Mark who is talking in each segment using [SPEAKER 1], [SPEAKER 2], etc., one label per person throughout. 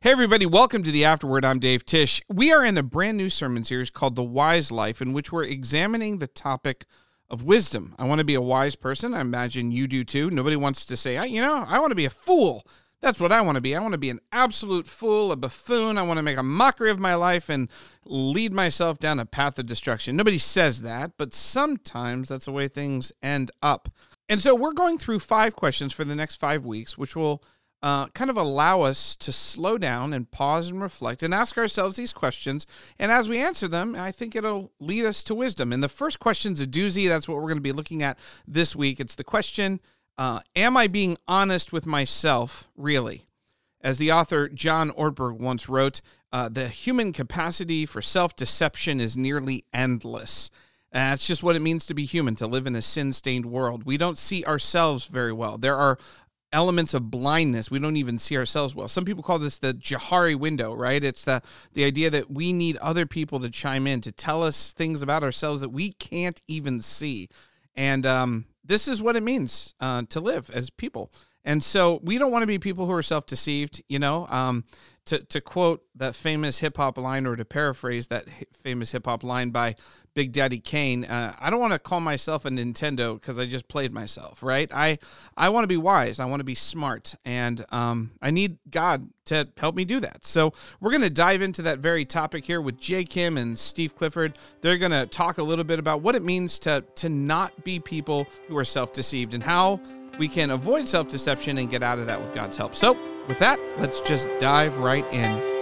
[SPEAKER 1] Hey, everybody, welcome to the Afterword. I'm Dave Tish. We are in a brand new sermon series called The Wise Life, in which we're examining the topic of wisdom. I want to be a wise person. I imagine you do too. Nobody wants to say, I, you know, I want to be a fool. That's what I want to be. I want to be an absolute fool, a buffoon. I want to make a mockery of my life and lead myself down a path of destruction. Nobody says that, but sometimes that's the way things end up. And so we're going through five questions for the next five weeks, which will uh, kind of allow us to slow down and pause and reflect and ask ourselves these questions. And as we answer them, I think it'll lead us to wisdom. And the first question's a doozy. That's what we're going to be looking at this week. It's the question uh, Am I being honest with myself, really? As the author John Ortberg once wrote, uh, the human capacity for self deception is nearly endless. That's just what it means to be human, to live in a sin stained world. We don't see ourselves very well. There are elements of blindness. We don't even see ourselves well. Some people call this the Johari window, right? It's the the idea that we need other people to chime in to tell us things about ourselves that we can't even see. And um, this is what it means uh, to live as people. And so we don't want to be people who are self deceived, you know. Um, to, to quote that famous hip hop line or to paraphrase that famous hip hop line by Big Daddy Kane, uh, I don't want to call myself a Nintendo because I just played myself, right? I I want to be wise, I want to be smart, and um, I need God to help me do that. So we're going to dive into that very topic here with Jay Kim and Steve Clifford. They're going to talk a little bit about what it means to to not be people who are self deceived and how we can avoid self deception and get out of that with God's help. So with that, let's just dive right in.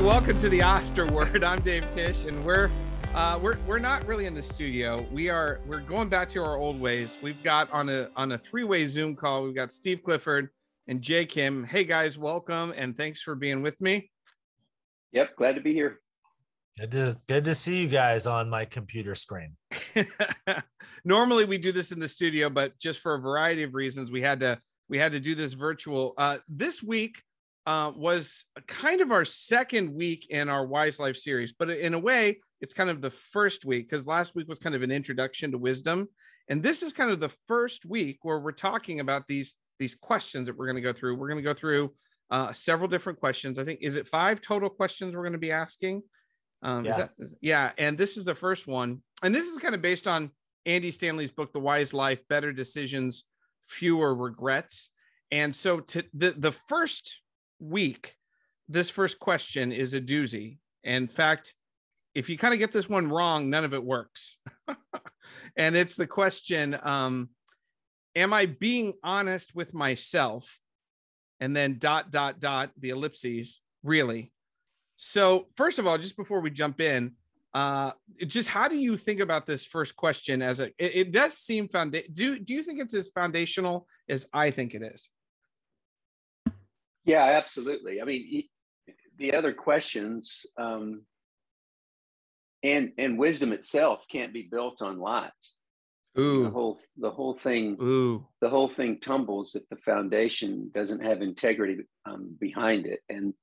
[SPEAKER 1] Welcome to the Afterword. I'm Dave Tish, and we're uh, we're we're not really in the studio. We are we're going back to our old ways. We've got on a on a three way Zoom call. We've got Steve Clifford and Jay Kim. Hey guys, welcome and thanks for being with me.
[SPEAKER 2] Yep, glad to be here.
[SPEAKER 3] Good to good to see you guys on my computer screen.
[SPEAKER 1] Normally we do this in the studio, but just for a variety of reasons, we had to we had to do this virtual. Uh, this week uh, was kind of our second week in our Wise Life series, but in a way, it's kind of the first week because last week was kind of an introduction to wisdom, and this is kind of the first week where we're talking about these these questions that we're going to go through. We're going to go through uh, several different questions. I think is it five total questions we're going to be asking. Um, yeah. Is that, is, yeah, and this is the first one, and this is kind of based on Andy Stanley's book, The Wise Life: Better Decisions, Fewer Regrets. And so, to the the first week, this first question is a doozy. In fact, if you kind of get this one wrong, none of it works. and it's the question um, Am I being honest with myself? And then dot, dot, dot, the ellipses, really. So, first of all, just before we jump in, uh, just how do you think about this first question? As a, it, it does seem found. Do do you think it's as foundational as I think it is?
[SPEAKER 2] Yeah, absolutely. I mean, the other questions um, and and wisdom itself can't be built on lies.
[SPEAKER 1] Ooh.
[SPEAKER 2] The whole the whole thing
[SPEAKER 1] Ooh.
[SPEAKER 2] the whole thing tumbles if the foundation doesn't have integrity um, behind it. And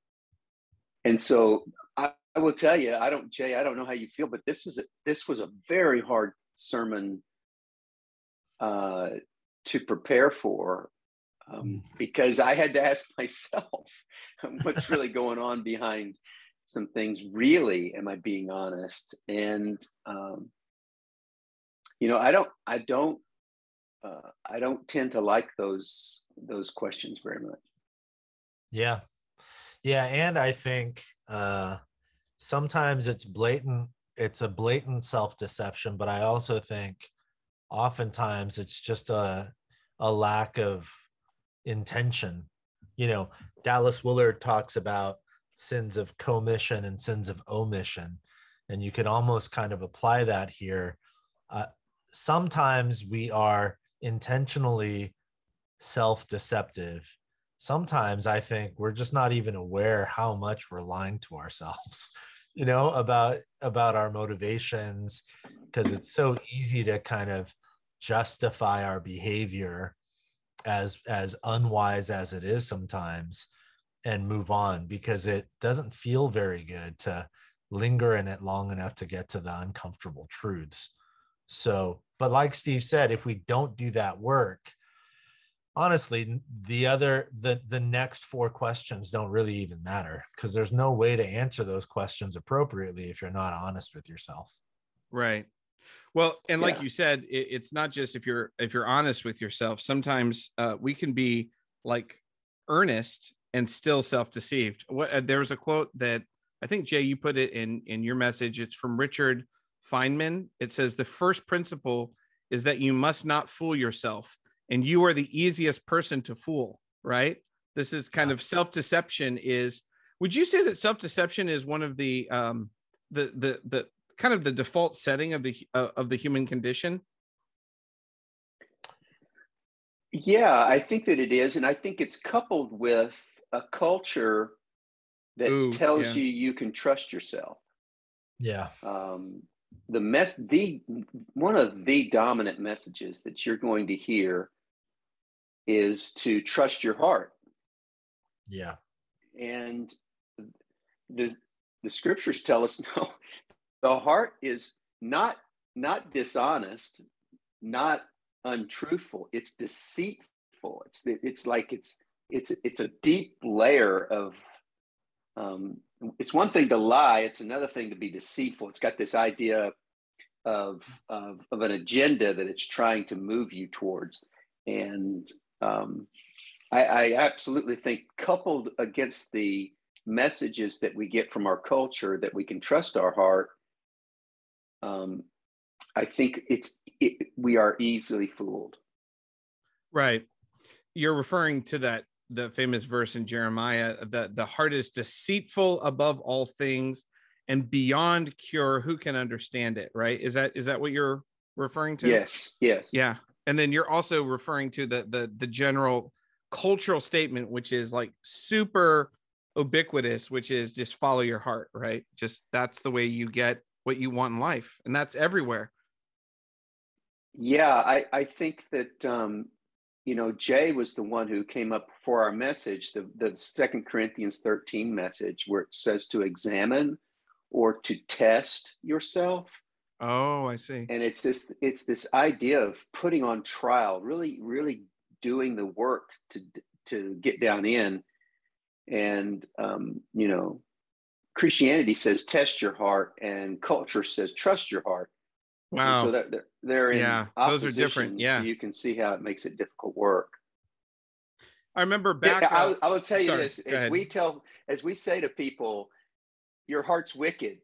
[SPEAKER 2] and so I, I, will tell you, I don't Jay, I don't know how you feel, but this is a, this was a very hard sermon uh, to prepare for um, mm. because I had to ask myself what's really going on behind some things. Really, am I being honest? And um, you know, I don't, I don't, uh, I don't tend to like those those questions very much.
[SPEAKER 3] Yeah, yeah, and I think uh, sometimes it's blatant. It's a blatant self deception, but I also think oftentimes it's just a a lack of intention. You know, Dallas Willard talks about sins of commission and sins of omission. And you can almost kind of apply that here. Uh, sometimes we are intentionally self deceptive. Sometimes I think we're just not even aware how much we're lying to ourselves, you know, about about our motivations because it's so easy to kind of justify our behavior as as unwise as it is sometimes and move on because it doesn't feel very good to linger in it long enough to get to the uncomfortable truths. So but like steve said if we don't do that work honestly the other the the next four questions don't really even matter because there's no way to answer those questions appropriately if you're not honest with yourself.
[SPEAKER 1] Right well and like
[SPEAKER 2] Yeah.
[SPEAKER 1] you said it, it's not just if you're if you're honest with yourself sometimes uh, we can be like earnest and still self-deceived. What uh, there was a quote that i think jay you put it in in your message. It's from richard feynman. It says the first principle is that you must not fool yourself and you are the easiest person to fool right? This is kind of self-deception is would you say that self-deception is one of the um the the the kind of the default setting of the uh, of the human condition
[SPEAKER 2] Yeah, I think that it is, and I think it's coupled with a culture that
[SPEAKER 1] Ooh,
[SPEAKER 2] tells
[SPEAKER 1] yeah.
[SPEAKER 2] you you can trust yourself.
[SPEAKER 3] yeah
[SPEAKER 2] Um, the mess, the one of the dominant messages that you're going to hear is to trust your heart,
[SPEAKER 3] yeah
[SPEAKER 2] and the the scriptures tell us no, the heart is not not dishonest, not untruthful. It's deceitful. It's it's like it's it's it's a deep layer of. Um, it's one thing to lie. It's another thing to be deceitful. It's got this idea of of, of an agenda that it's trying to move you towards, and um, I, I absolutely think coupled against the messages that we get from our culture that we can trust our heart um, i think it's it, we are easily fooled.
[SPEAKER 1] Right. You're referring to that the famous verse in jeremiah that the heart is deceitful above all things and beyond cure. Who can understand it right? Is that is that what you're referring to?
[SPEAKER 2] Yes yes.
[SPEAKER 1] Yeah. And then you're also referring to the the the general cultural statement which is like super ubiquitous which is just follow your heart right? Just that's the way you get what you want in life and that's everywhere.
[SPEAKER 2] Yeah i i think that um you know jay was the one who came up for our message the the second corinthians 13 message where it says to examine or to test yourself.
[SPEAKER 1] Oh i see.
[SPEAKER 2] And it's this it's this idea of putting on trial really really doing the work to to get down in and um, you know christianity says test your heart and culture says trust your heart. And
[SPEAKER 1] wow.
[SPEAKER 2] so that they're, they're in
[SPEAKER 1] Yeah, those are different, yeah.
[SPEAKER 2] so you can see how it makes it difficult work.
[SPEAKER 1] I remember
[SPEAKER 2] Yeah,
[SPEAKER 1] back
[SPEAKER 2] I,
[SPEAKER 1] uh,
[SPEAKER 2] will- I will tell you
[SPEAKER 1] sorry,
[SPEAKER 2] this as
[SPEAKER 1] ahead.
[SPEAKER 2] we tell as we say to people your heart's wicked.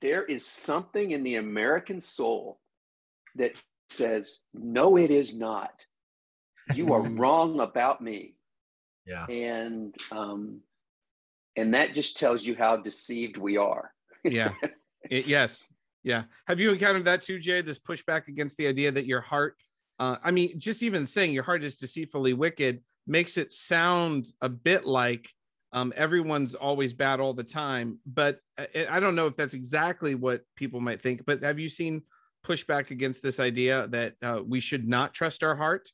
[SPEAKER 2] There is something in the american soul that says no it is not. You are wrong about me.
[SPEAKER 3] Yeah.
[SPEAKER 2] And um and that just tells you how deceived we are
[SPEAKER 1] yeah It- yes yeah have you encountered that too jay this pushback against the idea that your heart uh, i mean just even saying your heart is deceitfully wicked makes it sound a bit like um, everyone's always bad all the time but I, I don't know if that's exactly what people might think but have you seen pushback against this idea that uh, we should not trust our heart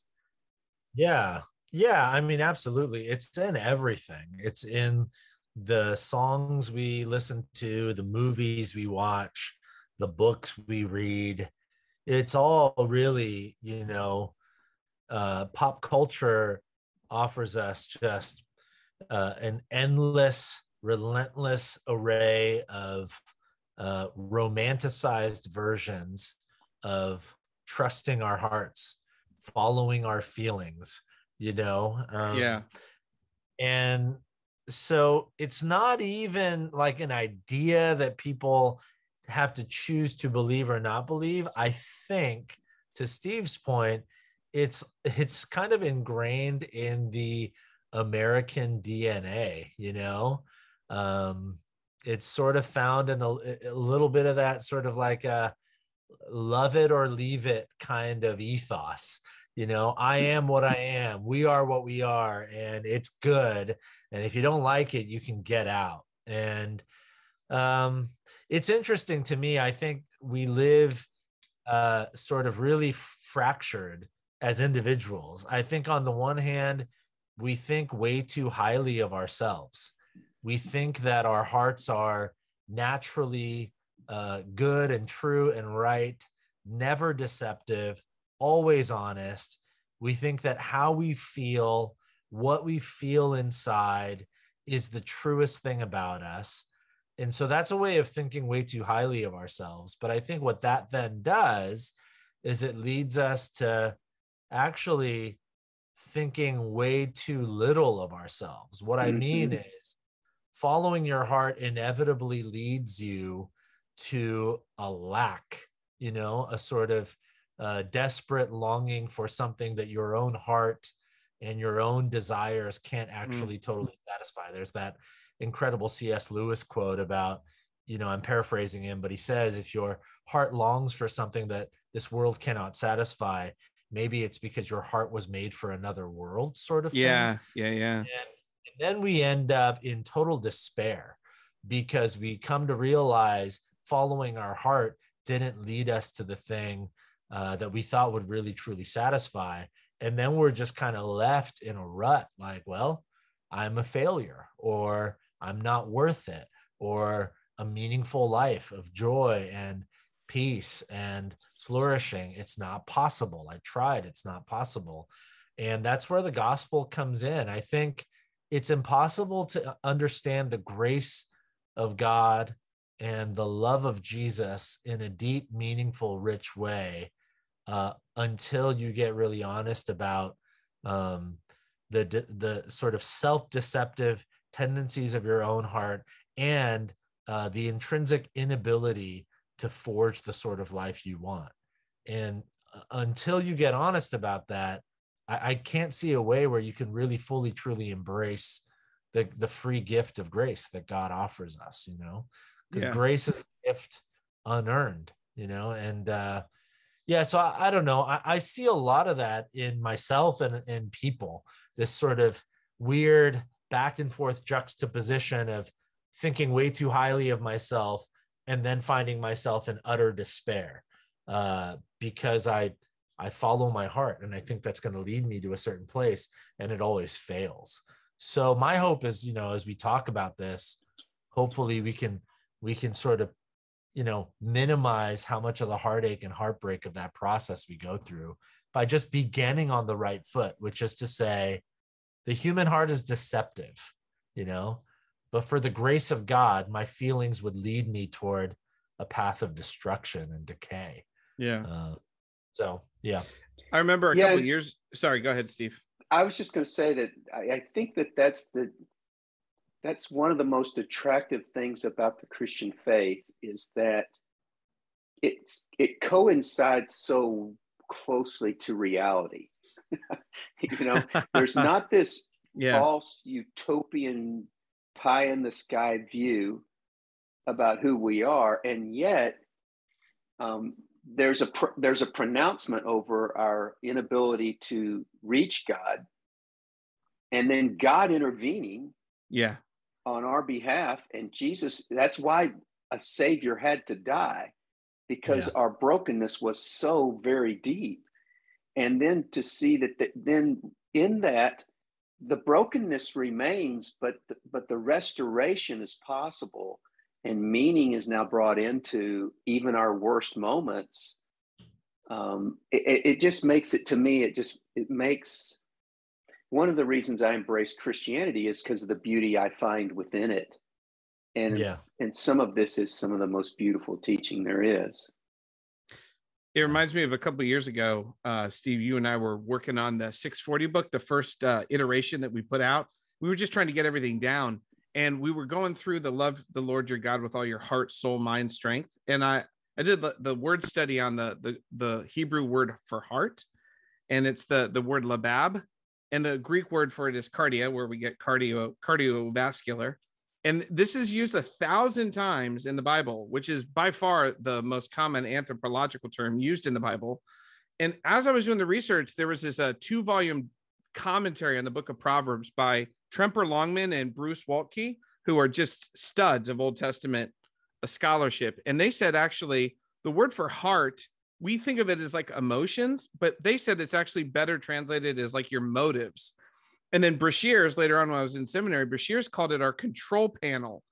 [SPEAKER 3] Yeah. Yeah. I mean, absolutely. It's in everything. It's in the songs we listen to, the movies we watch, the books we read. It's all really, you know, uh, pop culture offers us just uh, an endless, relentless array of uh, romanticized versions of trusting our hearts, following our feelings, you know? Um,
[SPEAKER 1] yeah
[SPEAKER 3] And so it's not even like an idea that people have to choose to believe or not believe. I think to Steve's point, it's it's kind of ingrained in the American DNA, you know. Um, it's sort of found in a, a little bit of that sort of like a love it or leave it kind of ethos. You know, I am what I am. We are what we are, and it's good. And if you don't like it, you can get out. And um, it's interesting to me. I think we live uh, sort of really fractured as individuals. I think on the one hand, we think way too highly of ourselves. We think that our hearts are naturally uh, good and true and right, never deceptive, always honest. We think that how we feel, what we feel inside, is the truest thing about us. And so that's a way of thinking way too highly of ourselves. But I think what that then does is it leads us to actually thinking way too little of ourselves. What I mean mm-hmm. is following your heart inevitably leads you to a lack, you know, a sort of uh, desperate longing for something that your own heart and your own desires can't mm. actually mm. totally satisfy. There's that incredible C.S. Lewis quote about, you know, I'm paraphrasing him, but he says, if your heart longs for something that this world cannot satisfy, maybe it's because your heart was made for another world, sort of.
[SPEAKER 1] Yeah, thing. yeah, yeah.
[SPEAKER 3] And, and then we end up in total despair because we come to realize following our heart didn't lead us to the thing uh, that we thought would really truly satisfy and then we're just kind of left in a rut like well i'm a failure or i'm not worth it or a meaningful life of joy and peace and flourishing. It's not possible. I tried. It's not possible. And that's where the gospel comes in. I think it's impossible to understand the grace of god and the love of jesus in a deep meaningful rich way uh, until you get really honest about um, the the sort of self-deceptive tendencies of your own heart and uh, the intrinsic inability to forge the sort of life you want. And uh, until you get honest about that, I, I can't see a way where you can really fully, truly embrace the the free gift of grace that God offers us. You know, because yeah. grace is a gift unearned. You know, and uh, yeah so i, I don't know I, I, see a lot of that in myself and, and people this sort of weird back and forth juxtaposition of thinking way too highly of myself and then finding myself in utter despair uh, because i i follow my heart and i think that's going to lead me to a certain place and it always fails. So my hope is you know as we talk about this hopefully we can we can sort of you know minimize how much of the heartache and heartbreak of that process we go through by just beginning on the right foot which is to say the human heart is deceptive you know but for the grace of god my feelings would lead me toward a path of destruction and decay.
[SPEAKER 1] Yeah. Uh,
[SPEAKER 3] so yeah.
[SPEAKER 1] I remember a yeah, couple years sorry go ahead steve.
[SPEAKER 2] I was just going to say that I, I think that that's the that's one of the most attractive things about the Christian faith is that it's it coincides so closely to reality. you know, there's not this yeah. false utopian pie in the sky view about who we are, and yet um, there's a pr- there's a pronouncement over our inability to reach God, and then God intervening.
[SPEAKER 1] Yeah
[SPEAKER 2] on our behalf. And Jesus, that's why a Savior had to die because yeah. our brokenness was so very deep. And then to see that, the, then in that, the brokenness remains, but the, but the restoration is possible, and meaning is now brought into even our worst moments. Um, it, it just makes it to me. It just it makes one of the reasons I embrace Christianity is because of the beauty I find within it. And yeah. and some of this is some of the most beautiful teaching there is.
[SPEAKER 1] It reminds me of a couple of years ago, uh, Steve. You and I were working on the 640 book, the first uh, iteration that we put out. We were just trying to get everything down, and we were going through the love the Lord your God with all your heart, soul, mind, strength. And I I did the, the word study on the, the the Hebrew word for heart, and it's the the word labab, and the Greek word for it is kardia, where we get cardio cardiovascular. And this is used a thousand times in the Bible, which is by far the most common anthropological term used in the Bible. And as I was doing the research, there was this uh, two volume commentary on the book of Proverbs by Tremper Longman and Bruce Waltke, who are just studs of Old Testament uh, scholarship. And they said actually the word for heart we think of it as like emotions, but they said it's actually better translated as like your motives. And then Breshears later on when I was in seminary, Breshears called it our control panel.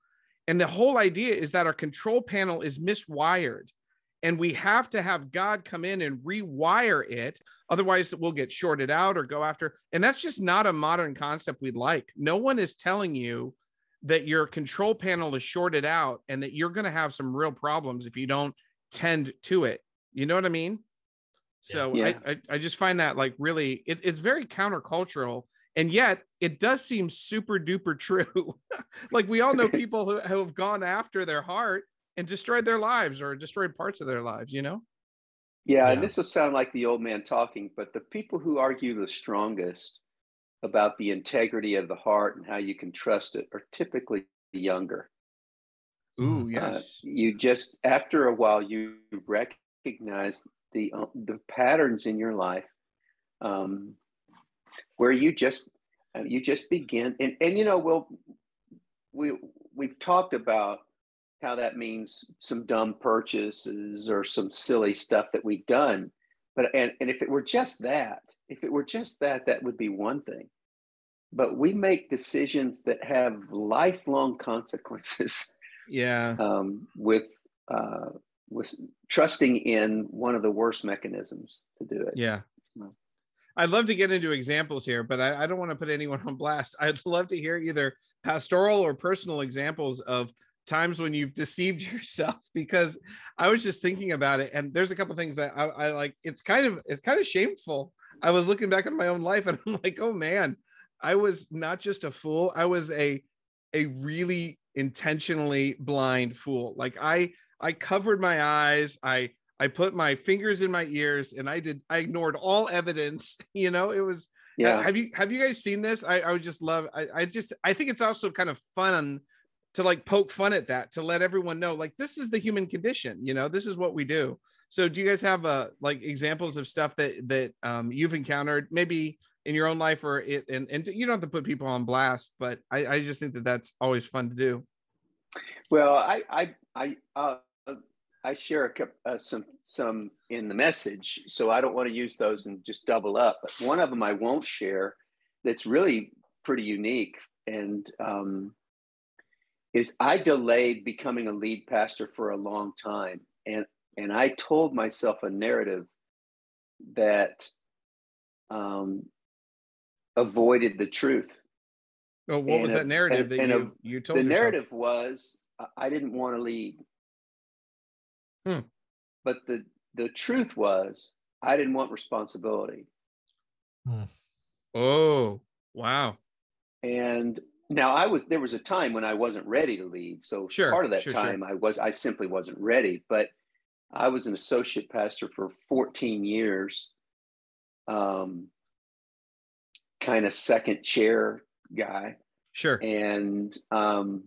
[SPEAKER 1] And the whole idea is that our control panel is miswired. And we have to have God come in and rewire it. Otherwise, we'll get shorted out or go after. And that's just not a modern concept we'd like. No one is telling you that your control panel is shorted out and that you're going to have some real problems if you don't tend to it. You know what I mean? So yeah. I, I, I just find that like really it, it's very countercultural and yet it does seem super duper true. like we all know people who, who have gone after their heart and destroyed their lives or destroyed parts of their lives, you know?
[SPEAKER 2] Yeah, yeah, and this will sound like the old man talking, but the people who argue the strongest about the integrity of the heart and how you can trust it are typically younger.
[SPEAKER 1] Ooh, uh, yes.
[SPEAKER 2] Uh, you just after a while you recognize the uh, the patterns in your life um, where you just uh, you just begin. And and you know well we we've talked about how that means some dumb purchases or some silly stuff that we've done. But and, and if it were just that if it were just that that would be one thing. But we make decisions that have lifelong consequences
[SPEAKER 1] yeah.
[SPEAKER 2] um, with uh, with trusting in one of the worst mechanisms to do it
[SPEAKER 1] yeah I'd love to get into examples here, but I, I, don't want to put anyone on blast. I'd love to hear either pastoral or personal examples of times when you've deceived yourself because I was just thinking about it. And there's a couple things that I, I like. It's kind of it's kind of shameful. I was looking back on my own life and I'm like, oh man, I was not just a fool. I was a a really intentionally blind fool. Like I I covered my eyes. I I put my fingers in my ears and I did I ignored all evidence. You know, it was yeah. Have you have you guys seen this? I, I would just love I, I just I think it's also kind of fun to like poke fun at that to let everyone know like this is the human condition, you know, this is what we do. So do you guys have uh like examples of stuff that that um you've encountered maybe in your own life or it and, and you don't have to put people on blast, but I, I just think that that's always fun to do.
[SPEAKER 2] Well, I I I uh I share a, uh, some some in the message, so I don't want to use those and just double up. But one of them I won't share that's really pretty unique, and um, is I delayed becoming a lead pastor for a long time, and and I told myself a narrative that um, avoided the truth.
[SPEAKER 1] Well, what and was that narrative and, that you, you told?
[SPEAKER 2] The
[SPEAKER 1] yourself?
[SPEAKER 2] narrative was I didn't want to lead. Hmm. But the the truth was, I didn't want responsibility.
[SPEAKER 1] Hmm. Oh, wow.
[SPEAKER 2] And now I was there was a time when I wasn't ready to lead. So sure, part of that
[SPEAKER 1] sure,
[SPEAKER 2] time
[SPEAKER 1] sure.
[SPEAKER 2] I was I simply wasn't ready. But I was an associate pastor for 14 years. Um kind of second chair guy.
[SPEAKER 1] Sure.
[SPEAKER 2] And um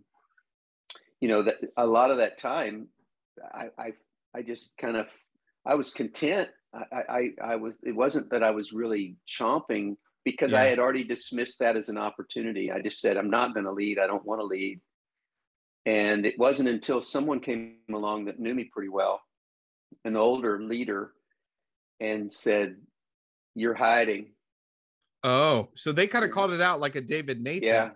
[SPEAKER 2] you know that a lot of that time I, I I just kind of I was content. I, I, I was it wasn't that I was really chomping because yeah. I had already dismissed that as an opportunity. I just said I'm not going to lead. I don't want to lead. And it wasn't until someone came along that knew me pretty well, an older leader, and said, "You're hiding."
[SPEAKER 1] Oh, so they kind of called it out like a David Nathan.
[SPEAKER 2] Yeah.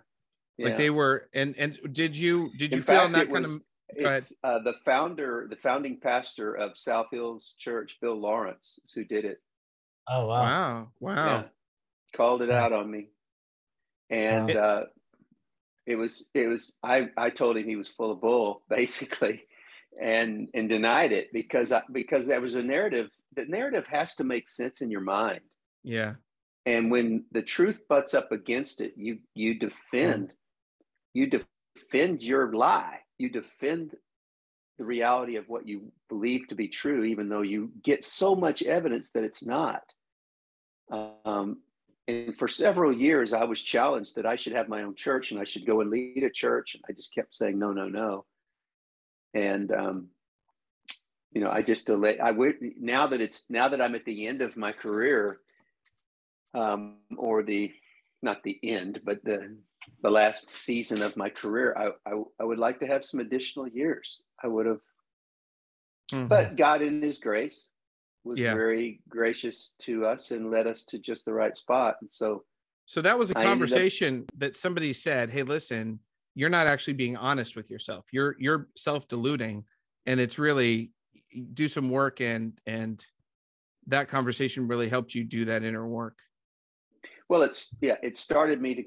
[SPEAKER 1] Like yeah. they were, and and did you did you In feel fact, that kind
[SPEAKER 2] was,
[SPEAKER 1] of
[SPEAKER 2] it's uh, the founder, the founding pastor of South Hills Church, Bill Lawrence, who did it.
[SPEAKER 3] Oh
[SPEAKER 1] wow! Wow! Wow! Yeah.
[SPEAKER 2] Called it out on me, and wow. uh, it was it was I I told him he was full of bull basically, and and denied it because I, because there was a narrative. The narrative has to make sense in your mind.
[SPEAKER 1] Yeah.
[SPEAKER 2] And when the truth butts up against it, you you defend, mm. you defend your lie you defend the reality of what you believe to be true, even though you get so much evidence that it's not. Um, and for several years, I was challenged that I should have my own church and I should go and lead a church. And I just kept saying, no, no, no. And, um, you know, I just delay. I would now that it's now that I'm at the end of my career, um, or the not the end, but the the last season of my career, I, I, I would like to have some additional years. I would have, mm-hmm. but God in His grace was
[SPEAKER 1] Yeah.
[SPEAKER 2] very gracious to us and led us to just the right spot. And so
[SPEAKER 1] So that was a
[SPEAKER 2] I ended up-
[SPEAKER 1] conversation that somebody said, "Hey, listen, you're not actually being honest with yourself. You're you're self-deluding and it's really do some work and and that conversation really helped you do that inner work."
[SPEAKER 2] well it's yeah, it started me to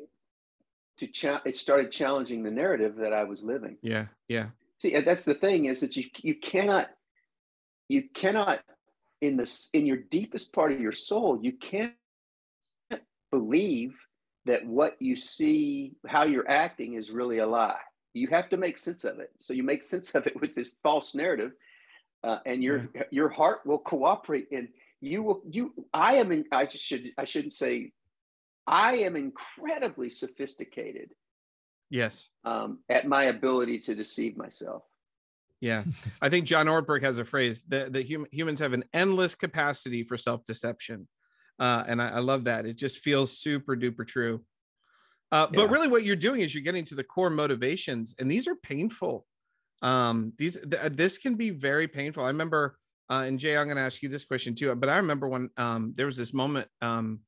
[SPEAKER 2] to cha- it started challenging the narrative that I was living.
[SPEAKER 1] Yeah. Yeah.
[SPEAKER 2] See, that's the thing is that you you cannot you cannot in the in your deepest part of your soul you can't believe that what you see how you're acting is really a lie. You have to make sense of it. So you make sense of it with this false narrative, uh, and your your heart will cooperate, and you will you. I am in. I just should I shouldn't say. I am incredibly sophisticated
[SPEAKER 1] Yes.
[SPEAKER 2] um, at my ability to deceive myself.
[SPEAKER 1] Yeah. I think John Ortberg has a phrase that the hum- humans have an endless capacity for self-deception. Uh, and I, I love that. It just feels super duper true. Uh, but really what you're doing is you're getting to the core motivations and these are painful. Um, these, th- this can be very painful. I remember, uh, and Jay, I'm going to ask you this question too, but I remember when, um, there was this moment, um,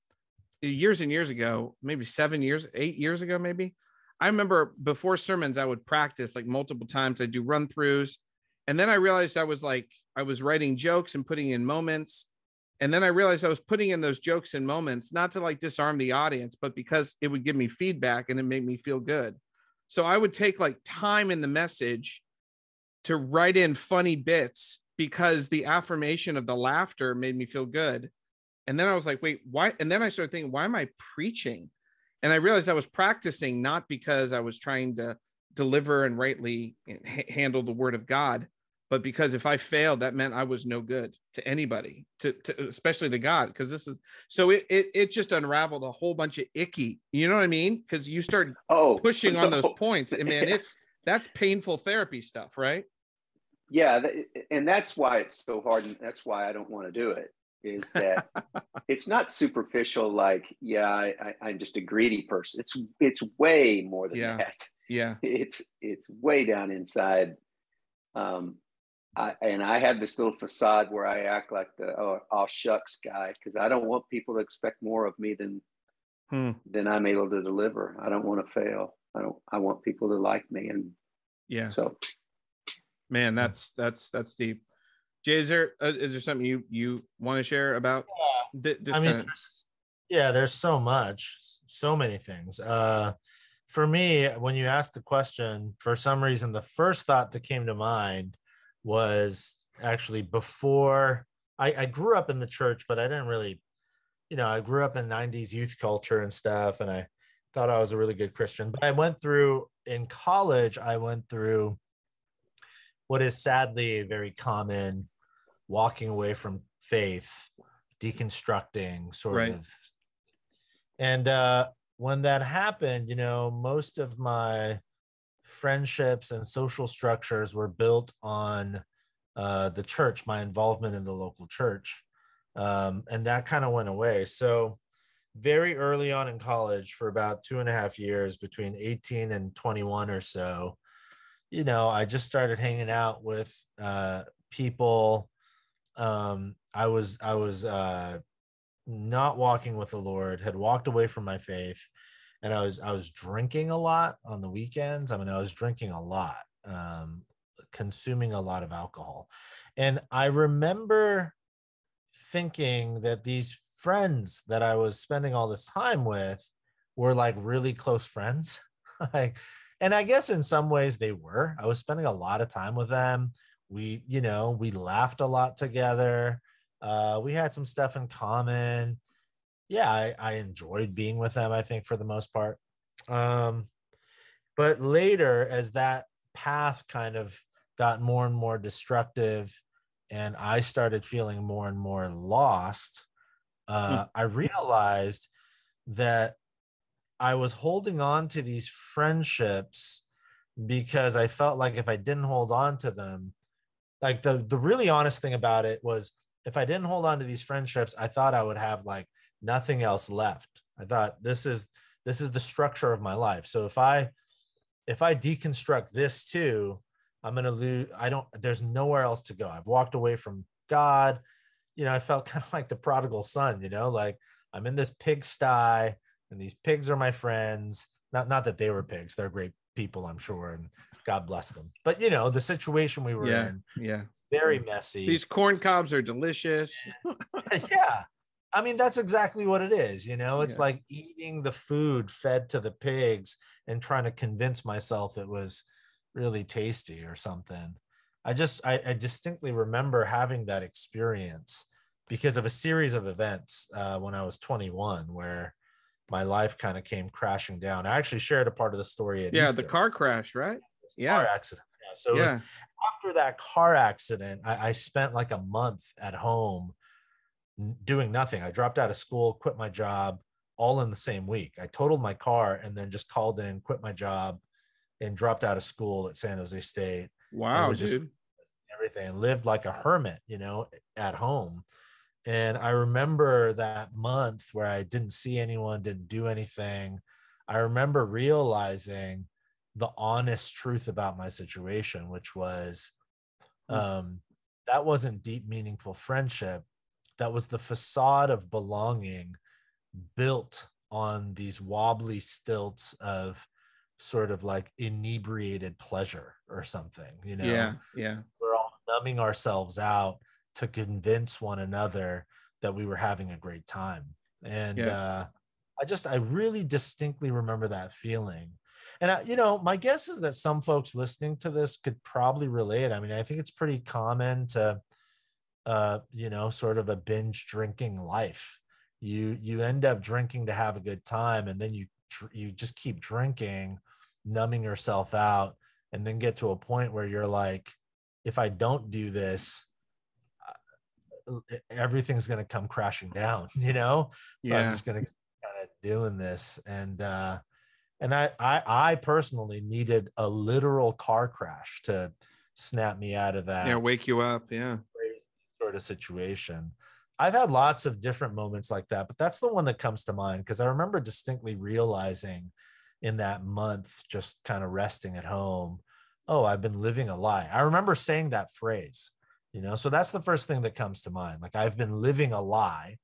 [SPEAKER 1] years and years ago, maybe seven years, eight years ago, maybe, I remember before sermons, I would practice like multiple times. I'd do run throughs. And then I realized I was like, I was writing jokes and putting in moments. And then I realized I was putting in those jokes and moments, not to like disarm the audience, but because it would give me feedback and it made me feel good. So I would take like time in the message to write in funny bits because the affirmation of the laughter made me feel good. And then I was like, wait, why? And then I started thinking, why am I preaching? and I realized I was practicing not because I was trying to deliver and rightly handle the word of God, but because if I failed, that meant I was no good to anybody, to, to especially to God. Because this is so it, it it just unraveled a whole bunch of icky. You know what I mean? Because you start
[SPEAKER 2] Oh,
[SPEAKER 1] pushing on those points, and man, it's that's painful therapy stuff, right?
[SPEAKER 2] yeah, and that's why it's so hard, and that's why I don't want to do it. Is that it's not superficial? Like, yeah, I, I, I'm just a greedy person. It's it's way more than
[SPEAKER 1] Yeah.
[SPEAKER 2] that.
[SPEAKER 1] Yeah,
[SPEAKER 2] It's it's way down inside. Um, I, and I have this little facade where I act like the oh, oh shucks guy because I don't want people to expect more of me than
[SPEAKER 1] Hmm.
[SPEAKER 2] than I'm able to deliver. I don't want to fail. I don't. I want people to like me, and
[SPEAKER 1] yeah,
[SPEAKER 2] so
[SPEAKER 1] man, that's that's that's deep. Jay, is there uh, is there something you you want to share about? th- this
[SPEAKER 3] I mean,
[SPEAKER 1] kinda-
[SPEAKER 3] there's- yeah, there's so much, so many things. Uh, for me, when you asked the question, for some reason, the first thought that came to mind was actually before I, I grew up in the church, but I didn't really, you know, I grew up in 90s youth culture and stuff, and I thought I was a really good Christian. But I went through in college, I went through what is sadly a very common walking away from faith, deconstructing sort
[SPEAKER 1] Right.
[SPEAKER 3] of. And uh, when that happened, you know, most of my friendships and social structures were built on uh, the church, my involvement in the local church. Um, and that kind of went away. So, very early on in college, for about two and a half years, between 18 and 21 or so, you know, I just started hanging out with uh, people. Um, I was, I was uh, not walking with the Lord, had walked away from my faith, and I was, I was drinking a lot on the weekends. I mean, I was drinking a lot, um, consuming a lot of alcohol, and I remember thinking that these friends that I was spending all this time with were like really close friends. like, and I guess in some ways they were. I was spending a lot of time with them. We, you know, we laughed a lot together. Uh, we had some stuff in common. Yeah, I, I enjoyed being with them, I think, for the most part. Um, but later, as that path kind of got more and more destructive, and I started feeling more and more lost, uh, I realized that I was holding on to these friendships because I felt like if I didn't hold on to them, like the the really honest thing about it was if I didn't hold on to these friendships, I thought I would have like nothing else left. I thought this is this is the structure of my life. So if I if I deconstruct this too, I'm gonna lose. I don't. There's nowhere else to go. I've walked away from God. you know, I felt kind of like the prodigal son, you know, like I'm in this pigsty and these pigs are my friends. Not not that they were pigs, they're great people, I'm sure, and God bless them. But you know, the situation we were
[SPEAKER 1] Yeah.
[SPEAKER 3] in,
[SPEAKER 1] Yeah.
[SPEAKER 3] very messy.
[SPEAKER 1] These corn cobs are delicious.
[SPEAKER 3] yeah. I mean, that's exactly what it is. You know, it's
[SPEAKER 1] Yeah.
[SPEAKER 3] like eating the food fed to the pigs and trying to convince myself it was really tasty or something. I just, I, I distinctly remember having that experience because of a series of events uh, when I was 21 where my life kind of came crashing down. I actually shared a part of the story at
[SPEAKER 1] Yeah,
[SPEAKER 3] Easter,
[SPEAKER 1] the car crash, right? yeah.
[SPEAKER 3] car accident. Yeah. So
[SPEAKER 1] Yeah.
[SPEAKER 3] after that car accident, I, I spent like a month at home doing nothing. I dropped out of school, quit my job all in the same week. I totaled my car and then just called in, quit my job, and dropped out of school at San Jose State.
[SPEAKER 1] Wow,
[SPEAKER 3] was just-
[SPEAKER 1] dude.
[SPEAKER 3] Everything and lived like a hermit, you know, at home. And I remember that month where I didn't see anyone, didn't do anything. I remember realizing the honest truth about my situation, which was
[SPEAKER 1] Hmm.
[SPEAKER 3] um, that wasn't deep, meaningful friendship. That was the facade of belonging built on these wobbly stilts of sort of like inebriated pleasure or something, you know?
[SPEAKER 1] Yeah, yeah.
[SPEAKER 3] We're all numbing ourselves out to convince one another that we were having a great time. And
[SPEAKER 1] Yeah.
[SPEAKER 3] uh, I just, I really distinctly remember that feeling. And, I, you know, my guess is that some folks listening to this could probably relate. I mean, I think it's pretty common to, uh, you know, sort of a binge drinking life. You you end up drinking to have a good time, and then you you just keep drinking, numbing yourself out, and then get to a point where you're like, if I don't do this, everything's going to come crashing down, you know? So I'm just going to kind of doing this. And, uh, and I, I, I personally needed a literal car crash to snap me out of that
[SPEAKER 1] Yeah, wake you up. Yeah.
[SPEAKER 3] sort of situation. I've had lots of different moments like that, but that's the one that comes to mind because I remember distinctly realizing in that month, just kind of resting at home, oh, I've been living a lie. I remember saying that phrase, you know, so that's the first thing that comes to mind. Like I've been living a lie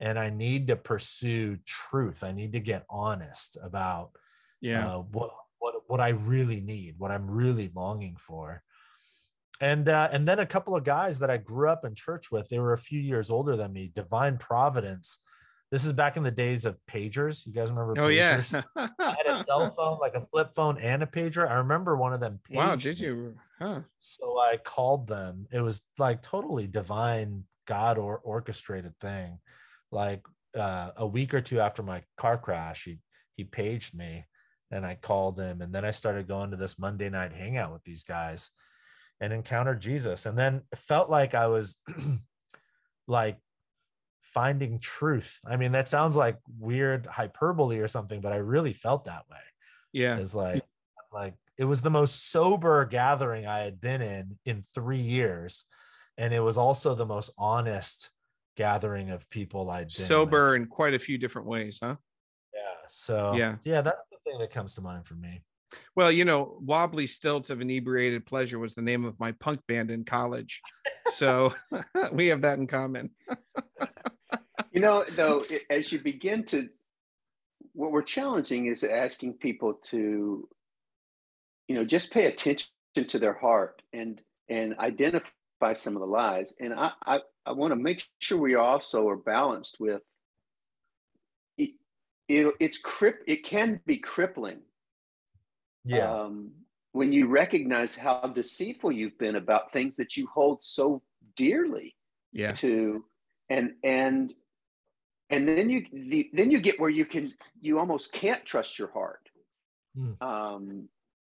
[SPEAKER 3] and I need to pursue truth. I need to get honest about
[SPEAKER 1] Yeah.
[SPEAKER 3] uh, what what what I really need, what I'm really longing for. And uh, and then a couple of guys that I grew up in church with, they were a few years older than me. Divine Providence. This is back in the days of pagers. You guys remember?
[SPEAKER 1] oh yeah.
[SPEAKER 3] I had a cell phone, like a flip phone, and a pager. I remember one of them.
[SPEAKER 1] wow, did you? Huh.
[SPEAKER 3] So I called them. It was like totally divine, God or orchestrated thing. Like uh, a week or two after my car crash, he he paged me, and I called him, and then I started going to this Monday night hangout with these guys, and encountered Jesus, and then it felt like I was like finding truth. I mean, that sounds like weird hyperbole or something, but I really felt that way
[SPEAKER 1] Yeah.
[SPEAKER 3] is like like it was the most sober gathering I had been in in 3 years and it was also the most honest gathering of people I'd been
[SPEAKER 1] Sober
[SPEAKER 3] with.
[SPEAKER 1] in quite a few different ways, huh?
[SPEAKER 3] yeah so
[SPEAKER 1] Yeah.
[SPEAKER 3] yeah that's the thing that comes to mind for me
[SPEAKER 1] Well, you know, Wobbly Stilts of Inebriated Pleasure was the name of my punk band in college. So we have that in common.
[SPEAKER 2] You know, though, as you begin to, what we're challenging is asking people to, you know, just pay attention to their heart and and identify some of the lies. And I I, I want to make sure we also are balanced with. It, it, it's crip. It can be crippling
[SPEAKER 3] yeah
[SPEAKER 2] um, when you recognize how deceitful you've been about things that you hold so dearly
[SPEAKER 1] Yeah.
[SPEAKER 2] to and and and then you the, then you get where you can you almost can't trust your heart.
[SPEAKER 3] Mm.
[SPEAKER 2] um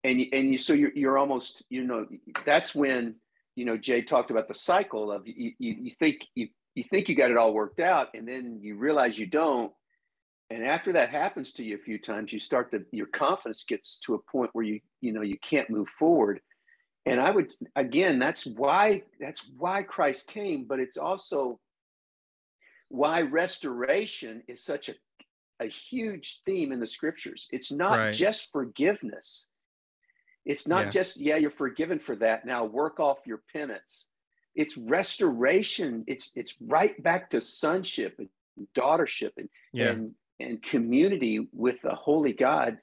[SPEAKER 2] and you and you so you're, you're almost you know that's when you know jay talked about the cycle of you, you, you think you you think you got it all worked out and then you realize you don't. And after that happens to you a few times you start to your confidence gets to a point where you you know you can't move forward. And i would again that's why that's why christ came but it's also why restoration is such a, a huge theme in the scriptures it's not
[SPEAKER 1] Right.
[SPEAKER 2] just forgiveness it's not
[SPEAKER 1] Yeah.
[SPEAKER 2] just yeah you're forgiven for that now work off your penance it's restoration. It's it's right back to sonship and daughtership and yeah. and and community with the holy God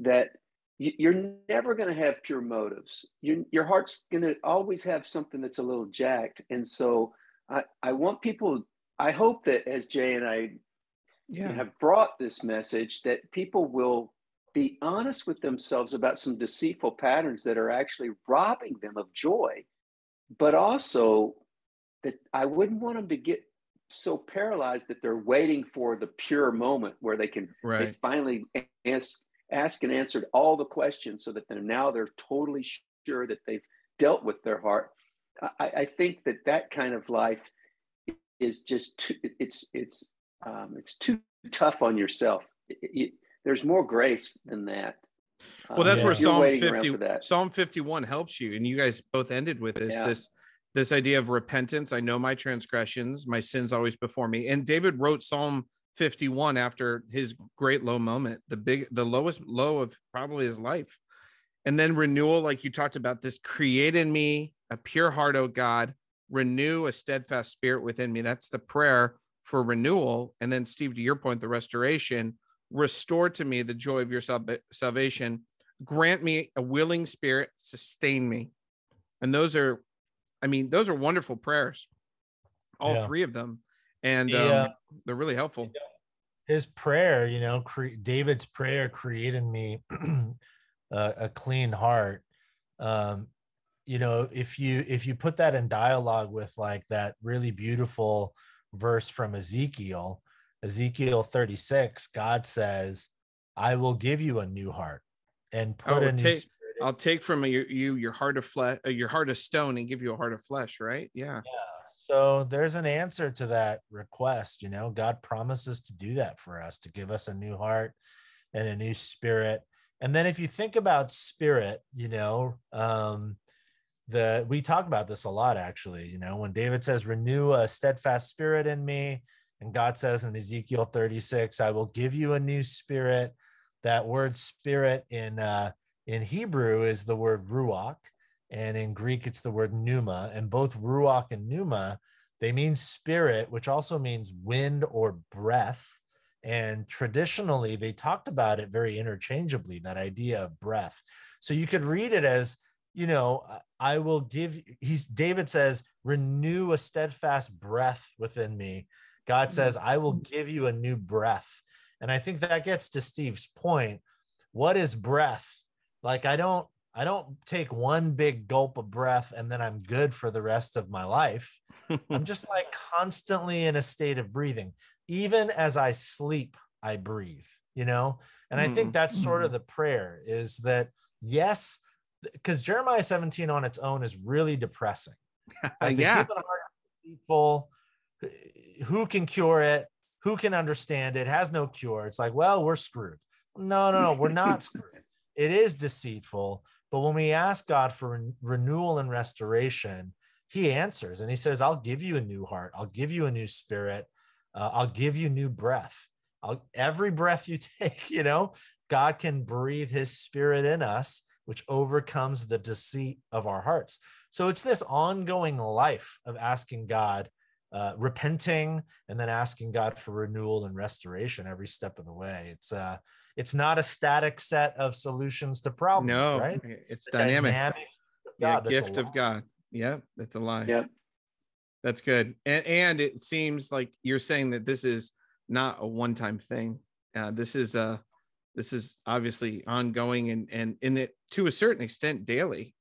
[SPEAKER 2] that you're never going to have pure motives. You, your heart's going to always have something that's a little jacked. And so I, I want people, I hope that as Jay and I yeah. have brought this message, that people will be honest with themselves about some deceitful patterns that are actually robbing them of joy, but also that I wouldn't want them to get so paralyzed that they're waiting for the pure moment where they can right. they finally ask, ask and answered all the questions so that they're now they're totally sure that they've dealt with their heart. I, I think that that kind of life is just too, it's it's um, it's too tough on yourself. It, it, there's more grace than that.
[SPEAKER 1] Well, that's um, where Psalm 50, Psalm 51 helps you. And you guys both ended with this, yeah. this, this idea of repentance. I know my transgressions, my sins always before me. And David wrote Psalm 51 after his great low moment, the big, the lowest low of probably his life. And then renewal, like you talked about, this create in me a pure heart, oh God, renew a steadfast spirit within me. That's the prayer for renewal. And then, Steve, to your point, the restoration, restore to me the joy of your salvation, grant me a willing spirit, sustain me. And those are, I mean, those are wonderful prayers, all yeah. three of them. And yeah. um, they're really helpful.
[SPEAKER 3] His prayer, you know, cre- David's prayer created me a clean heart. Um, you know, if you if you put that in dialogue with like that really beautiful verse from Ezekiel, Ezekiel 36, God says, I will give you a new heart and put a
[SPEAKER 1] take, new I'll take from you, you your heart of flesh, uh, your heart of stone, and give you a heart of flesh, right? Yeah.
[SPEAKER 3] Yeah. So there's an answer to that request. You know, God promises to do that for us, to give us a new heart and a new spirit. And then if you think about spirit, you know, um, the we talk about this a lot actually you know when david says renew a steadfast spirit in me and god says in ezekiel 36 i will give you a new spirit. That word spirit in uh in hebrew is the word ruach and in greek it's the word pneuma and both ruach and pneuma they mean spirit which also means wind or breath and traditionally they talked about it very interchangeably that idea of breath. So you could read it as you know, I will give he's David says, renew a steadfast breath within me. God mm-hmm. says, I will give you a new breath. And I think that gets to Steve's point. What is breath? Like I don't I don't take one big gulp of breath and then I'm good for the rest of my life. I'm just like constantly in a state of breathing. Even as I sleep, I breathe, you know? And I think mm-hmm. that's sort of mm-hmm. the prayer is that yes, because Jeremiah 17 on its own is really depressing.
[SPEAKER 1] Like yeah.
[SPEAKER 3] People, who can cure it? Who can understand it? Has no cure. It's like, well, we're screwed. No, no, no, we're not screwed. It is deceitful. But when we ask God for re- renewal and restoration, He answers and He says, I'll give you a new heart. I'll give you a new spirit. Uh, I'll give you new breath. I'll, every breath you take, you know, God can breathe His spirit in us which overcomes the deceit of our hearts. So it's this ongoing life of asking God, uh, repenting, and then asking God for renewal and restoration every step of the way. It's uh, it's not a static set of solutions to problems. No, right?
[SPEAKER 1] It's, it's dynamic. dynamic yeah, gift of God. Yeah, that's a lie.
[SPEAKER 2] Yeah,
[SPEAKER 1] that's good. And and it seems like you're saying that this is not a one-time thing. Uh, this is a this is obviously ongoing and and in it to a certain extent daily.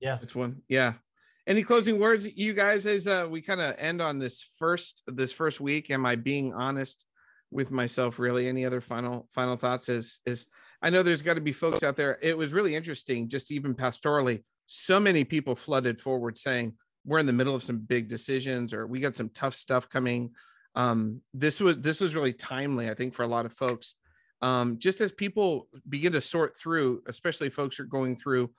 [SPEAKER 3] yeah,
[SPEAKER 1] it's one. Yeah. Any closing words, you guys, as uh, we kind of end on this first this first week? Am I being honest with myself? Really? Any other final final thoughts? Is is I know there's got to be folks out there. It was really interesting, just even pastorally. So many people flooded forward saying we're in the middle of some big decisions, or we got some tough stuff coming. Um, this was this was really timely, I think, for a lot of folks um, just as people begin to sort through, especially folks who are going through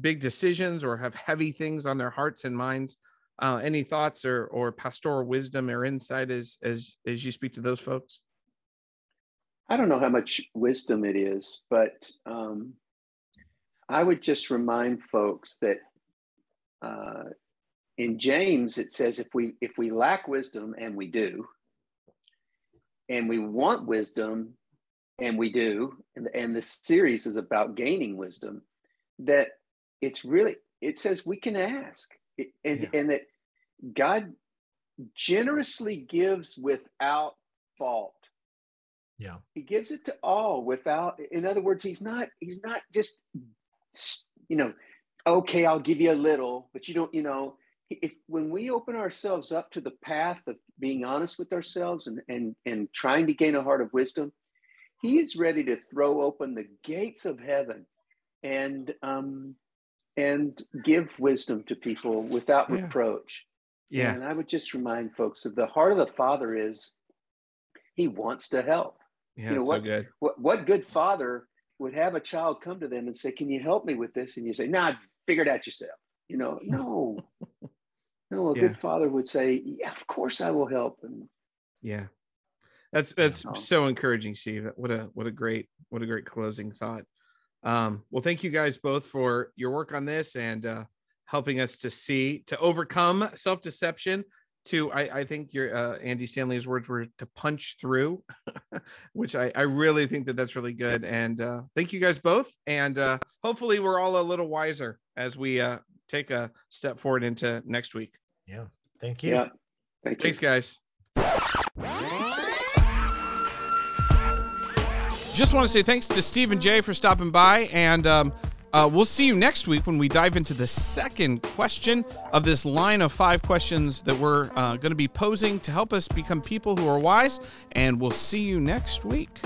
[SPEAKER 1] big decisions or have heavy things on their hearts and minds. Uh, any thoughts or or pastoral wisdom or insight as as as you speak to those folks?
[SPEAKER 2] I don't know how much wisdom it is, but um, I would just remind folks that uh, in James it says if we if we lack wisdom and we do, and we want wisdom and we do, and, and the series is about gaining wisdom, that it's really it says we can ask and, yeah. and that God generously gives without fault.
[SPEAKER 3] Yeah.
[SPEAKER 2] He gives it to all without in other words he's not he's not just you know okay I'll give you a little but you don't you know if when we open ourselves up to the path of being honest with ourselves and and and trying to gain a heart of wisdom he is ready to throw open the gates of heaven and um and give wisdom to people without yeah. reproach
[SPEAKER 1] yeah
[SPEAKER 2] and i would just remind folks that the heart of the father is he wants to help
[SPEAKER 1] yeah, you know,
[SPEAKER 2] what,
[SPEAKER 1] so good.
[SPEAKER 2] What, what good father would have a child come to them and say, Can you help me with this? And you say, Nah, figure it out yourself. You know, no. no, a yeah. good father would say, Yeah, of course I will help. And
[SPEAKER 1] yeah. That's that's so encouraging, Steve. What a what a great what a great closing thought. Um, well, thank you guys both for your work on this and uh, helping us to see to overcome self deception to I, I think your uh, Andy Stanley's words were to punch through, which I, I really think that that's really good. And uh, thank you guys both. And uh, hopefully we're all a little wiser as we uh, take a step forward into next week.
[SPEAKER 3] Yeah. Thank you.
[SPEAKER 2] Yeah. Thank
[SPEAKER 1] Thanks,
[SPEAKER 2] you.
[SPEAKER 1] guys. Just want to say thanks to Steve and Jay for stopping by and. Um, uh, we'll see you next week when we dive into the second question of this line of five questions that we're uh, going to be posing to help us become people who are wise. And we'll see you next week.